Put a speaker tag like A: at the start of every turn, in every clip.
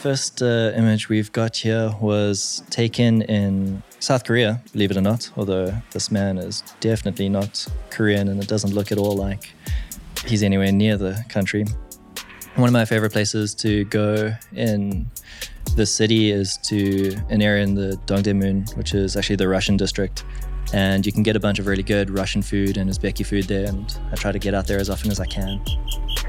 A: First uh, image we've got here was taken in South Korea, believe it or not, although this man is definitely not Korean and it doesn't look at all like he's anywhere near the country. One of my favorite places to go in the city is to an area in the Dongdaemun, which is actually the Russian district. And you can get a bunch of really good Russian food and Uzbeki food there. And I try to get out there as often as I can.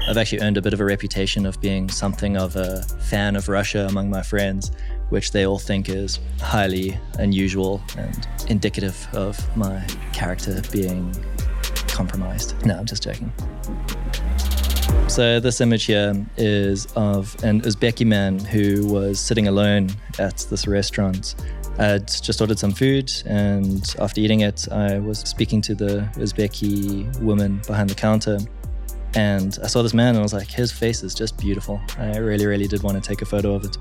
A: I've actually earned a bit of a reputation of being something of a fan of Russia among my friends, which they all think is highly unusual and indicative of my character being compromised. No, I'm just joking. So this image here is of an Uzbeki man who was sitting alone at this restaurant. I'd just ordered some food, and after eating it, I was speaking to the Uzbeki woman behind the counter. And I saw this man, and I was like, his face is just beautiful. I really, really did want to take a photo of it.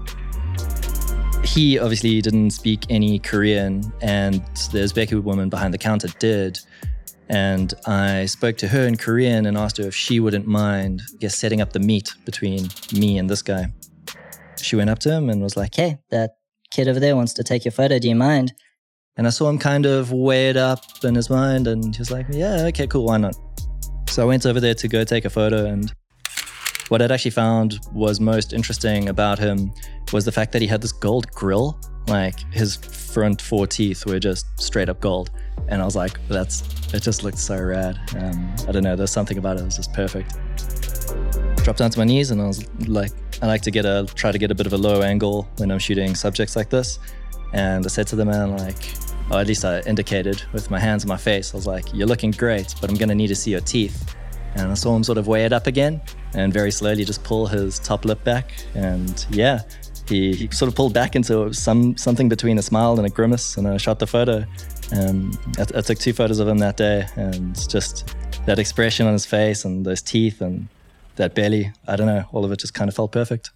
A: He obviously didn't speak any Korean, and the Uzbeki woman behind the counter did. And I spoke to her in Korean and asked her if she wouldn't mind, I guess, setting up the meet between me and this guy. She went up to him and was like,
B: Hey, that kid over there wants to take your photo. Do you mind?
A: And I saw him kind of weigh it up in his mind, and he was like, Yeah, okay, cool, why not? So I went over there to go take a photo, and what I'd actually found was most interesting about him was the fact that he had this gold grill. Like his front four teeth were just straight up gold. And I was like, that's, it just looked so rad. Um, I don't know, there's something about it, it was just perfect. Dropped down to my knees and I was like, I like to get a, try to get a bit of a low angle when I'm shooting subjects like this. And I said to the man, like, or at least I indicated with my hands on my face, I was like, you're looking great, but I'm gonna need to see your teeth. And I saw him sort of weigh it up again and very slowly just pull his top lip back. And yeah, he, he sort of pulled back into some something between a smile and a grimace. And I shot the photo. Um, I, I took two photos of him that day, and just that expression on his face and those teeth and that belly. I don't know, all of it just kind of felt perfect.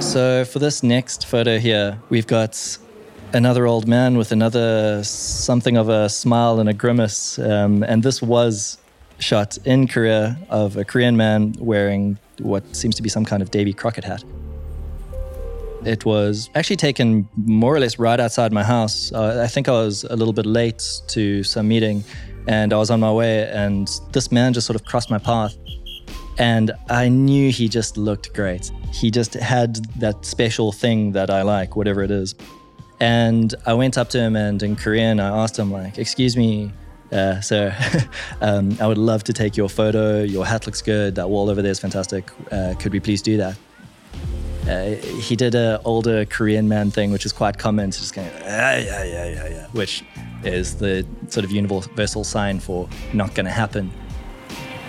A: So for this next photo here, we've got another old man with another something of a smile and a grimace. Um, and this was shot in Korea of a Korean man wearing what seems to be some kind of Davy Crockett hat. It was actually taken more or less right outside my house. Uh, I think I was a little bit late to some meeting and I was on my way, and this man just sort of crossed my path. And I knew he just looked great. He just had that special thing that I like, whatever it is. And I went up to him and in Korean, I asked him, like, excuse me, uh, sir, um, I would love to take your photo. Your hat looks good. That wall over there is fantastic. Uh, could we please do that? Uh, he did an older Korean man thing, which is quite common, just going, yeah, yeah, yeah, yeah, yeah, which is the sort of universal sign for not going to happen.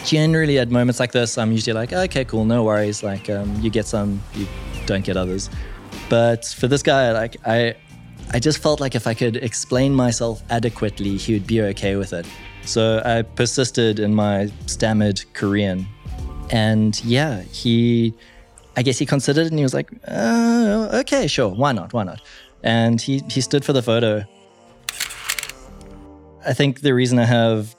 A: Generally, at moments like this, I'm usually like, okay, cool, no worries. Like, um, you get some, you don't get others. But for this guy, like, I, I just felt like if I could explain myself adequately, he would be okay with it. So I persisted in my stammered Korean. And yeah, he, I guess he considered it and he was like, uh, okay, sure, why not, why not? And he, he stood for the photo. I think the reason I have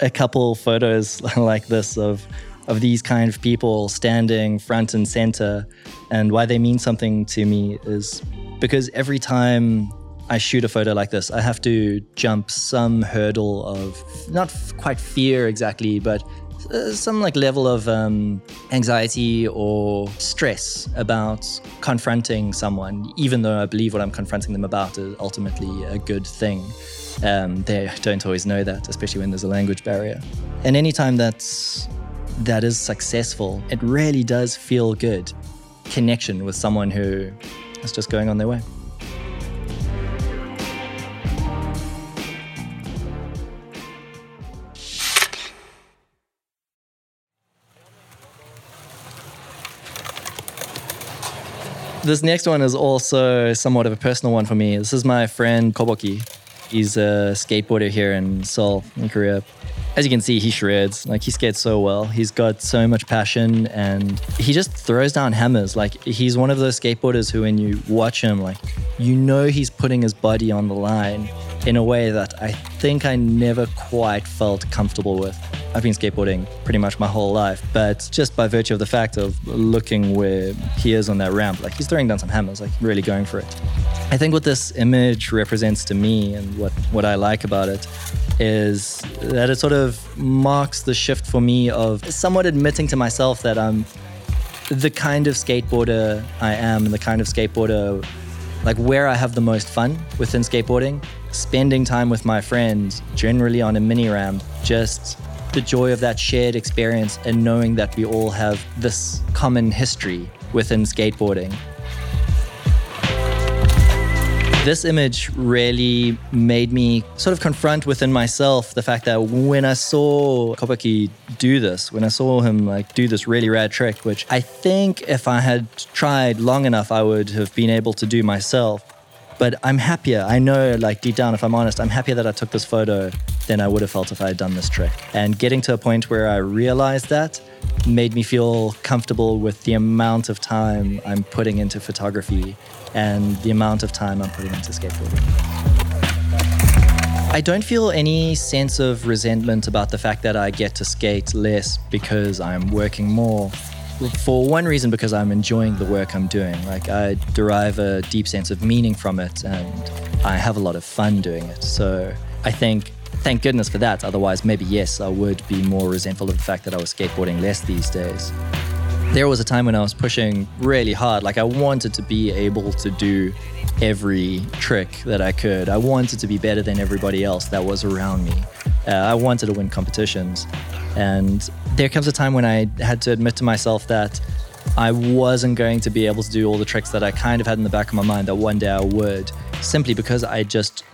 A: a couple photos like this of of these kind of people standing front and center and why they mean something to me is because every time I shoot a photo like this, I have to jump some hurdle of not quite fear exactly, but uh, some like level of um, anxiety or stress about confronting someone, even though I believe what I'm confronting them about is ultimately a good thing. Um, they don't always know that, especially when there's a language barrier. And anytime that's that is successful, it really does feel good. Connection with someone who is just going on their way. This next one is also somewhat of a personal one for me. This is my friend Koboki. He's a skateboarder here in Seoul, in Korea as you can see, he shreds. Like he skates so well. He's got so much passion and he just throws down hammers. Like he's one of those skateboarders who, when you watch him, like you know he's putting his body on the line in a way that I think I never quite felt comfortable with. I've been skateboarding pretty much my whole life, but just by virtue of the fact of looking where he is on that ramp, like he's throwing down some hammers, like really going for it. I think what this image represents to me and what, what I like about it is that it sort of marks the shift for me of somewhat admitting to myself that I'm the kind of skateboarder I am and the kind of skateboarder like where I have the most fun within skateboarding, spending time with my friends, generally on a mini ramp, just the joy of that shared experience and knowing that we all have this common history within skateboarding this image really made me sort of confront within myself the fact that when I saw Kopecky do this, when I saw him like do this really rad trick, which I think if I had tried long enough, I would have been able to do myself. But I'm happier. I know, like deep down, if I'm honest, I'm happier that I took this photo than I would have felt if I had done this trick. And getting to a point where I realized that made me feel comfortable with the amount of time I'm putting into photography and the amount of time I'm putting into skateboarding. I don't feel any sense of resentment about the fact that I get to skate less because I'm working more. For one reason, because I'm enjoying the work I'm doing. Like, I derive a deep sense of meaning from it and I have a lot of fun doing it. So, I think thank goodness for that. Otherwise, maybe yes, I would be more resentful of the fact that I was skateboarding less these days. There was a time when I was pushing really hard. Like, I wanted to be able to do every trick that I could. I wanted to be better than everybody else that was around me. Uh, I wanted to win competitions. And there comes a time when I had to admit to myself that I wasn't going to be able to do all the tricks that I kind of had in the back of my mind that one day I would, simply because I just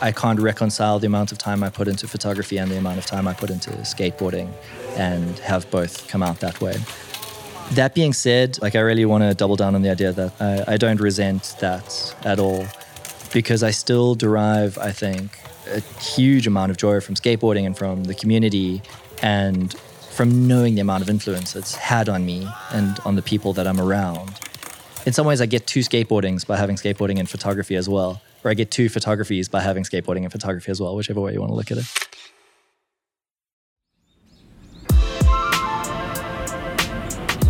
A: I can't reconcile the amount of time I put into photography and the amount of time I put into skateboarding and have both come out that way. That being said, like I really want to double down on the idea that I, I don't resent that at all because I still derive, I think, a huge amount of joy from skateboarding and from the community and from knowing the amount of influence it's had on me and on the people that I'm around. In some ways, I get two skateboardings by having skateboarding and photography as well or I get two photographies by having skateboarding and photography as well, whichever way you want to look at it.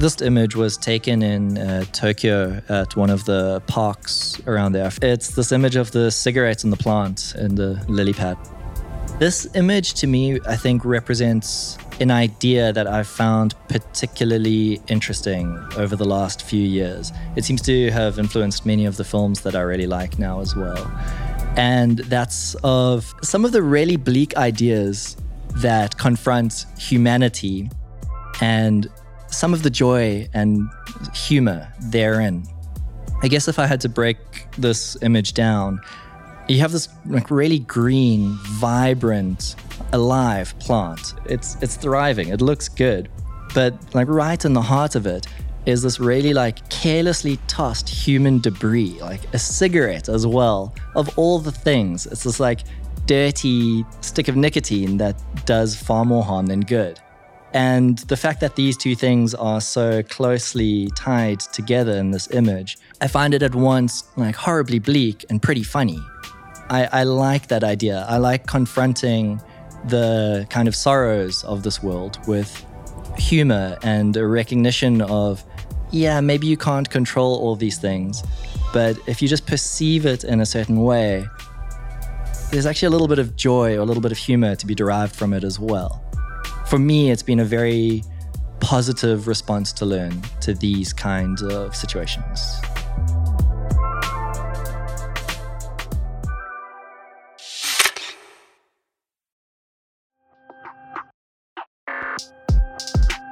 A: This image was taken in uh, Tokyo at one of the parks around there. It's this image of the cigarettes in the plant in the lily pad. This image to me, I think, represents an idea that I've found particularly interesting over the last few years. It seems to have influenced many of the films that I really like now as well. And that's of some of the really bleak ideas that confront humanity and some of the joy and humor therein. I guess if I had to break this image down, you have this like really green, vibrant, alive plant. It's it's thriving. It looks good. But like right in the heart of it is this really like carelessly tossed human debris, like a cigarette as well. Of all the things, it's this like dirty stick of nicotine that does far more harm than good. And the fact that these two things are so closely tied together in this image, I find it at once like horribly bleak and pretty funny. I, I like that idea. I like confronting the kind of sorrows of this world with humor and a recognition of, yeah, maybe you can't control all these things, but if you just perceive it in a certain way, there's actually a little bit of joy or a little bit of humor to be derived from it as well. For me, it's been a very positive response to learn to these kinds of situations.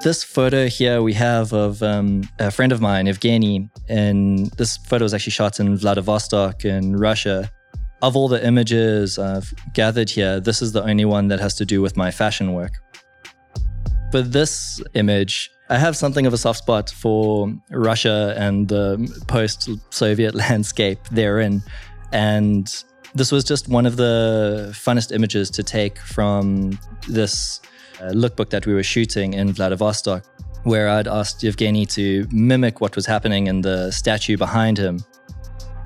A: This photo here we have of um, a friend of mine, Evgeny, and this photo was actually shot in Vladivostok in Russia. Of all the images I've gathered here, this is the only one that has to do with my fashion work. But this image, I have something of a soft spot for Russia and the post Soviet landscape therein. And this was just one of the funnest images to take from this uh, lookbook that we were shooting in Vladivostok, where I'd asked Yevgeny to mimic what was happening in the statue behind him.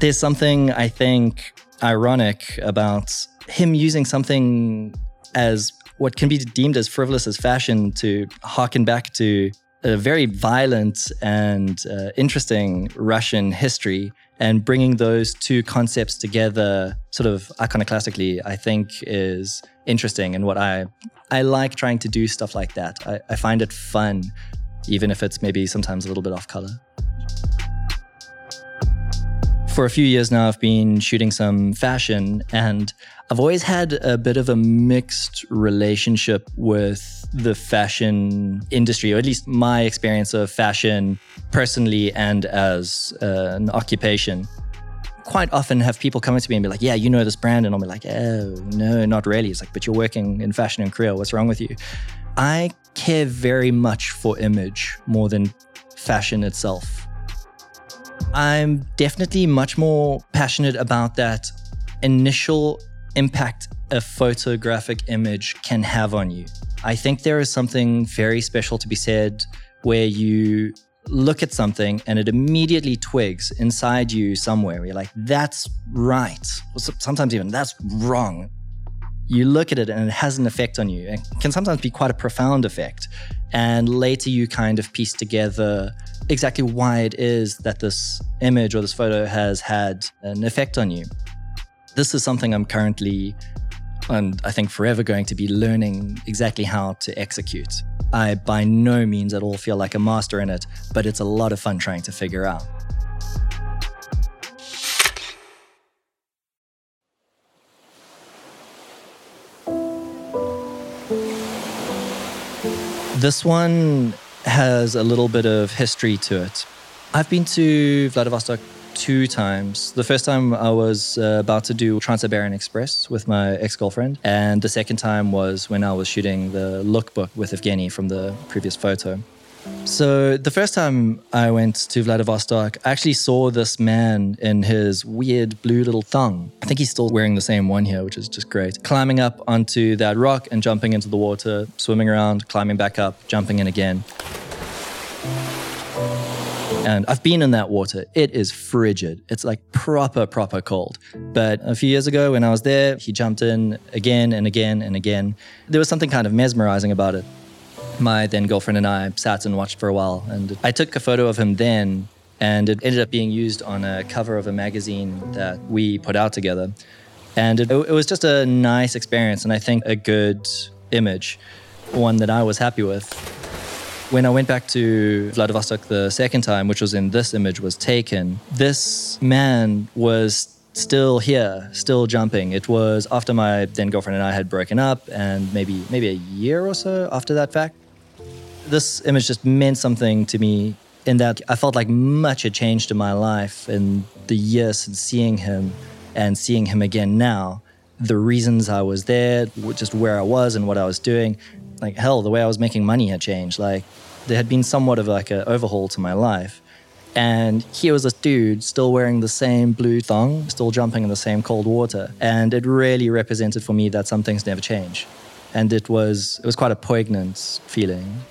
A: There's something, I think, ironic about him using something as what can be deemed as frivolous as fashion to harken back to a very violent and uh, interesting Russian history and bringing those two concepts together sort of iconoclastically i think is interesting. And what i i like trying to do stuff like that. I, I find it fun even if it's maybe sometimes a little bit off color for a few years now, I've been shooting some fashion, and I've always had a bit of a mixed relationship with the fashion industry, or at least my experience of fashion personally and as uh, an occupation. Quite often have people come up to me and be like, Yeah, you know this brand. And I'll be like, Oh, no, not really. It's like, But you're working in fashion and Korea. What's wrong with you? I care very much for image more than fashion itself. I'm definitely much more passionate about that initial impact a photographic image can have on you. I think there is something very special to be said where you look at something and it immediately twigs inside you somewhere. You're like, that's right. Sometimes even that's wrong. You look at it and it has an effect on you. It can sometimes be quite a profound effect. And later you kind of piece together exactly why it is that this image or this photo has had an effect on you. This is something I'm currently, and I think forever going to be learning exactly how to execute. I by no means at all feel like a master in it, but it's a lot of fun trying to figure out. This one has a little bit of history to it. I've been to Vladivostok two times. The first time I was uh, about to do Trans-Siberian Express with my ex-girlfriend, and the second time was when I was shooting the lookbook with Evgeny from the previous photo. So the first time I went to Vladivostok, I actually saw this man in his weird blue little thong. I think he's still wearing the same one here, which is just great. Climbing up onto that rock and jumping into the water, swimming around, climbing back up, jumping in again. And I've been in that water. It is frigid. It's like proper, proper cold. But a few years ago when I was there, he jumped in again and again and again. There was something kind of mesmerizing about it my then girlfriend and I sat and watched for a while. And I took a photo of him then, and it ended up being used on a cover of a magazine that we put out together. And it, it was just a nice experience, and I think a good image, one that I was happy with. When I went back to Vladivostok the second time, which was in this image, was taken, this man was still here, still jumping. It was after my then girlfriend and I had broken up, and maybe maybe a year or so after that fact this image just meant something to me in that I felt like much had changed in my life in the years since seeing him and seeing him again now. The reasons I was there, just where I was and what I was doing, like hell, the way I was making money had changed. Like there had been somewhat of like an overhaul to my life. And here was this dude still wearing the same blue thong, still jumping in the same cold water. And it really represented for me that some things never change. And it was it was quite a poignant feeling.